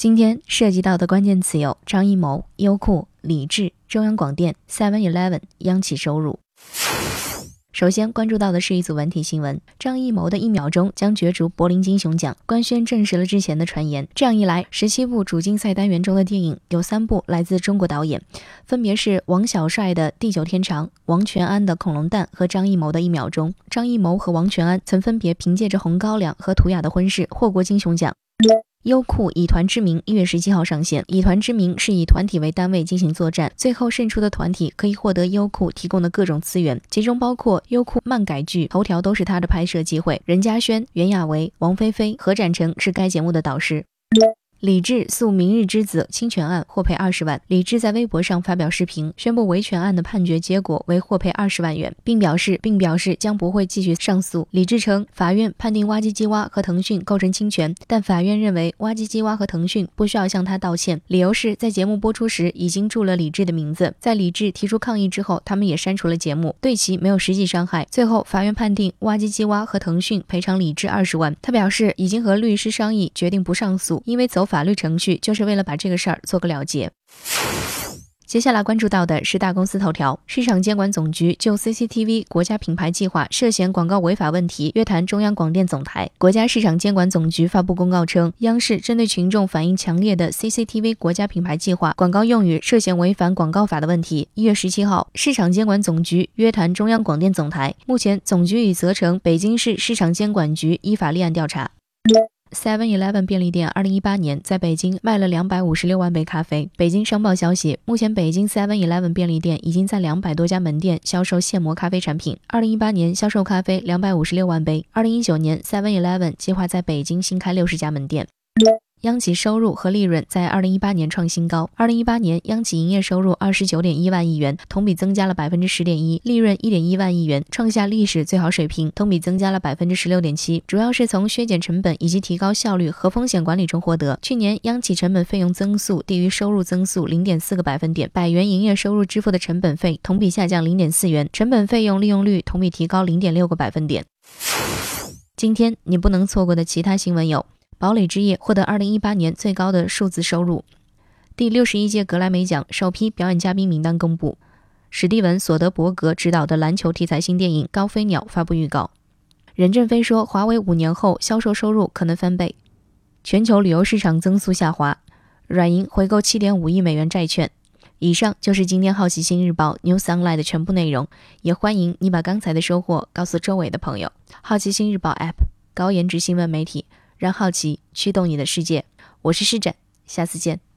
今天涉及到的关键词有张艺谋、优酷、李志、中央广电、Seven Eleven、央企收入。首先关注到的是一组文体新闻：张艺谋的一秒钟将角逐柏林金熊奖，官宣证实了之前的传言。这样一来，十七部主竞赛单元中的电影有三部来自中国导演，分别是王小帅的《地久天长》、王全安的《恐龙蛋》和张艺谋的一秒钟。张艺谋和王全安曾分别凭借着《红高粱》和《图雅的婚事》获过金熊奖。优酷以团之名一月十七号上线。以团之名是以团体为单位进行作战，最后胜出的团体可以获得优酷提供的各种资源，其中包括优酷漫改剧《头条都是他的》拍摄机会。任嘉萱、袁娅维、王菲菲、何展成是该节目的导师。李志诉《明日之子》侵权案获赔二十万。李志在微博上发表视频，宣布维权案的判决结果为获赔二十万元，并表示并表示将不会继续上诉。李志称，法院判定哇唧唧哇和腾讯构成侵权，但法院认为哇唧唧哇和腾讯不需要向他道歉，理由是在节目播出时已经注了李志的名字。在李志提出抗议之后，他们也删除了节目，对其没有实际伤害。最后，法院判定哇唧唧哇和腾讯赔偿李志二十万。他表示已经和律师商议，决定不上诉，因为走。法律程序就是为了把这个事儿做个了结。接下来关注到的是大公司头条，市场监管总局就 CCTV 国家品牌计划涉嫌广告违法问题约谈中央广电总台。国家市场监管总局发布公告称，央视针对群众反映强烈的 CCTV 国家品牌计划广告用语涉嫌违反广告法的问题，一月十七号，市场监管总局约谈中央广电总台。目前，总局已责成北京市市场监管局依法立案调查。Seven Eleven 便利店二零一八年在北京卖了两百五十六万杯咖啡。北京商报消息，目前北京 Seven Eleven 便利店已经在两百多家门店销售现磨咖啡产品。二零一八年销售咖啡两百五十六万杯。二零一九年，Seven Eleven 计划在北京新开六十家门店。央企收入和利润在二零一八年创新高。二零一八年，央企营业收入二十九点一万亿元，同比增加了百分之十点一；利润一点一万亿元，创下历史最好水平，同比增加了百分之十六点七。主要是从削减成本以及提高效率和风险管理中获得。去年央企成本费用增速低于收入增速零点四个百分点，百元营业收入支付的成本费同比下降零点四元，成本费用利用率同比提高零点六个百分点。今天你不能错过的其他新闻有。堡垒之夜获得二零一八年最高的数字收入。第六十一届格莱美奖首批表演嘉宾名单公布。史蒂文·索德伯格执导的篮球题材新电影《高飞鸟》发布预告。任正非说，华为五年后销售收入可能翻倍。全球旅游市场增速下滑。软银回购七点五亿美元债券。以上就是今天好奇心日报 New Sunlight 的全部内容。也欢迎你把刚才的收获告诉周围的朋友。好奇心日报 App，高颜值新闻媒体。让好奇驱动你的世界，我是施展，下次见。